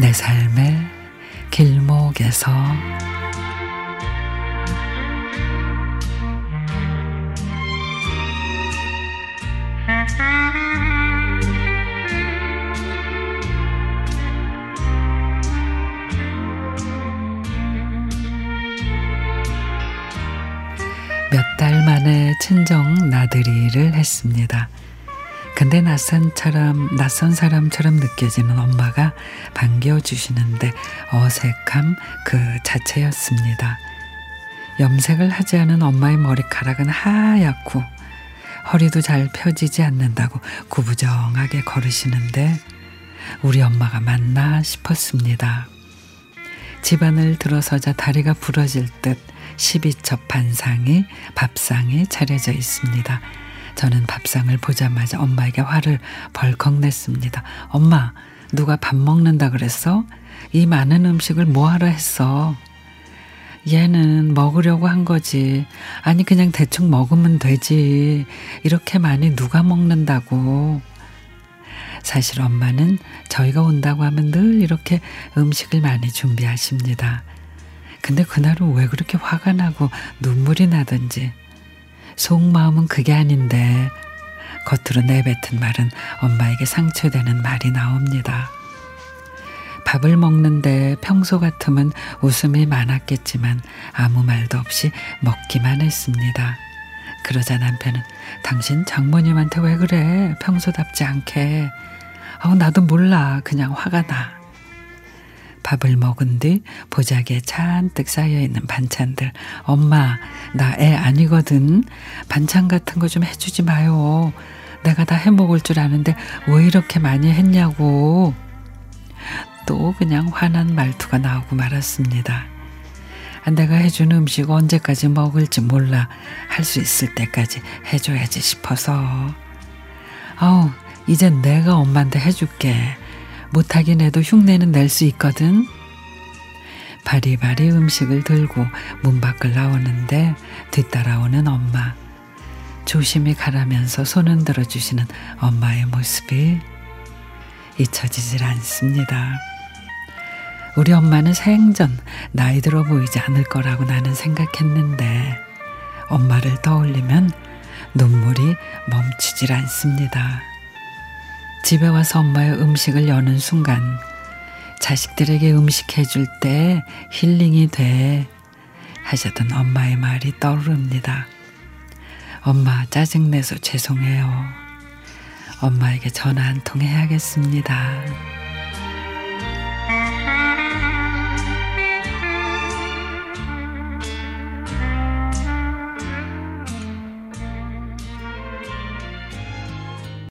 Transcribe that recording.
내 삶의 길목에서 몇 달 만에 친정 나들이를 했습니다. 근데 낯선처럼 낯선 사람처럼 느껴지는 엄마가 반겨주시는데 어색함 그 자체였습니다. 염색을 하지 않은 엄마의 머리카락은 하얗고 허리도 잘 펴지지 않는다고 구부정하게 걸으시는데 우리 엄마가 맞나 싶었습니다. 집안을 들어서자 다리가 부러질 듯 12첩 반상이 밥상에 차려져 있습니다. 저는 밥상을 보자마자 엄마에게 화를 벌컥 냈습니다. 엄마, 누가 밥 먹는다 그랬어? 이 많은 음식을 뭐하러 했어? 얘는 먹으려고 한 거지. 아니, 그냥 대충 먹으면 되지. 이렇게 많이 누가 먹는다고. 사실 엄마는 저희가 온다고 하면 늘 이렇게 음식을 많이 준비하십니다. 근데 그날은 왜 그렇게 화가 나고 눈물이 나던지 속마음은 그게 아닌데 겉으로 내뱉은 말은 엄마에게 상처되는 말이 나옵니다. 밥을 먹는데 평소 같으면 웃음이 많았겠지만 아무 말도 없이 먹기만 했습니다. 그러자 남편은 당신 장모님한테 왜 그래? 평소답지 않게. 어, 나도 몰라. 그냥 화가 나. 밥을 먹은 뒤 보자기에 잔뜩 쌓여있는 반찬들. 엄마, 나 애 아니거든. 반찬 같은 거 좀 해주지 마요. 내가 다 해먹을 줄 아는데 왜 이렇게 많이 했냐고. 또 그냥 화난 말투가 나오고 말았습니다. 내가 해준 음식 언제까지 먹을지 몰라. 할 수 있을 때까지 해줘야지 싶어서. 아우, 이젠 내가 엄마한테 해줄게. 못하긴 해도 흉내는 낼 수 있거든. 바리바리 음식을 들고 문 밖을 나오는데 뒤따라오는 엄마. 조심히 가라면서 손 흔들어 주시는 엄마의 모습이 잊혀지질 않습니다. 우리 엄마는 생전 나이 들어 보이지 않을 거라고 나는 생각했는데 엄마를 떠올리면 눈물이 멈추질 않습니다. 집에 와서 엄마의 음식을 여는 순간 자식들에게 음식 해줄 때 힐링이 돼 하셨던 엄마의 말이 떠오릅니다. 엄마 짜증내서 죄송해요. 엄마에게 전화 한 통 해야겠습니다.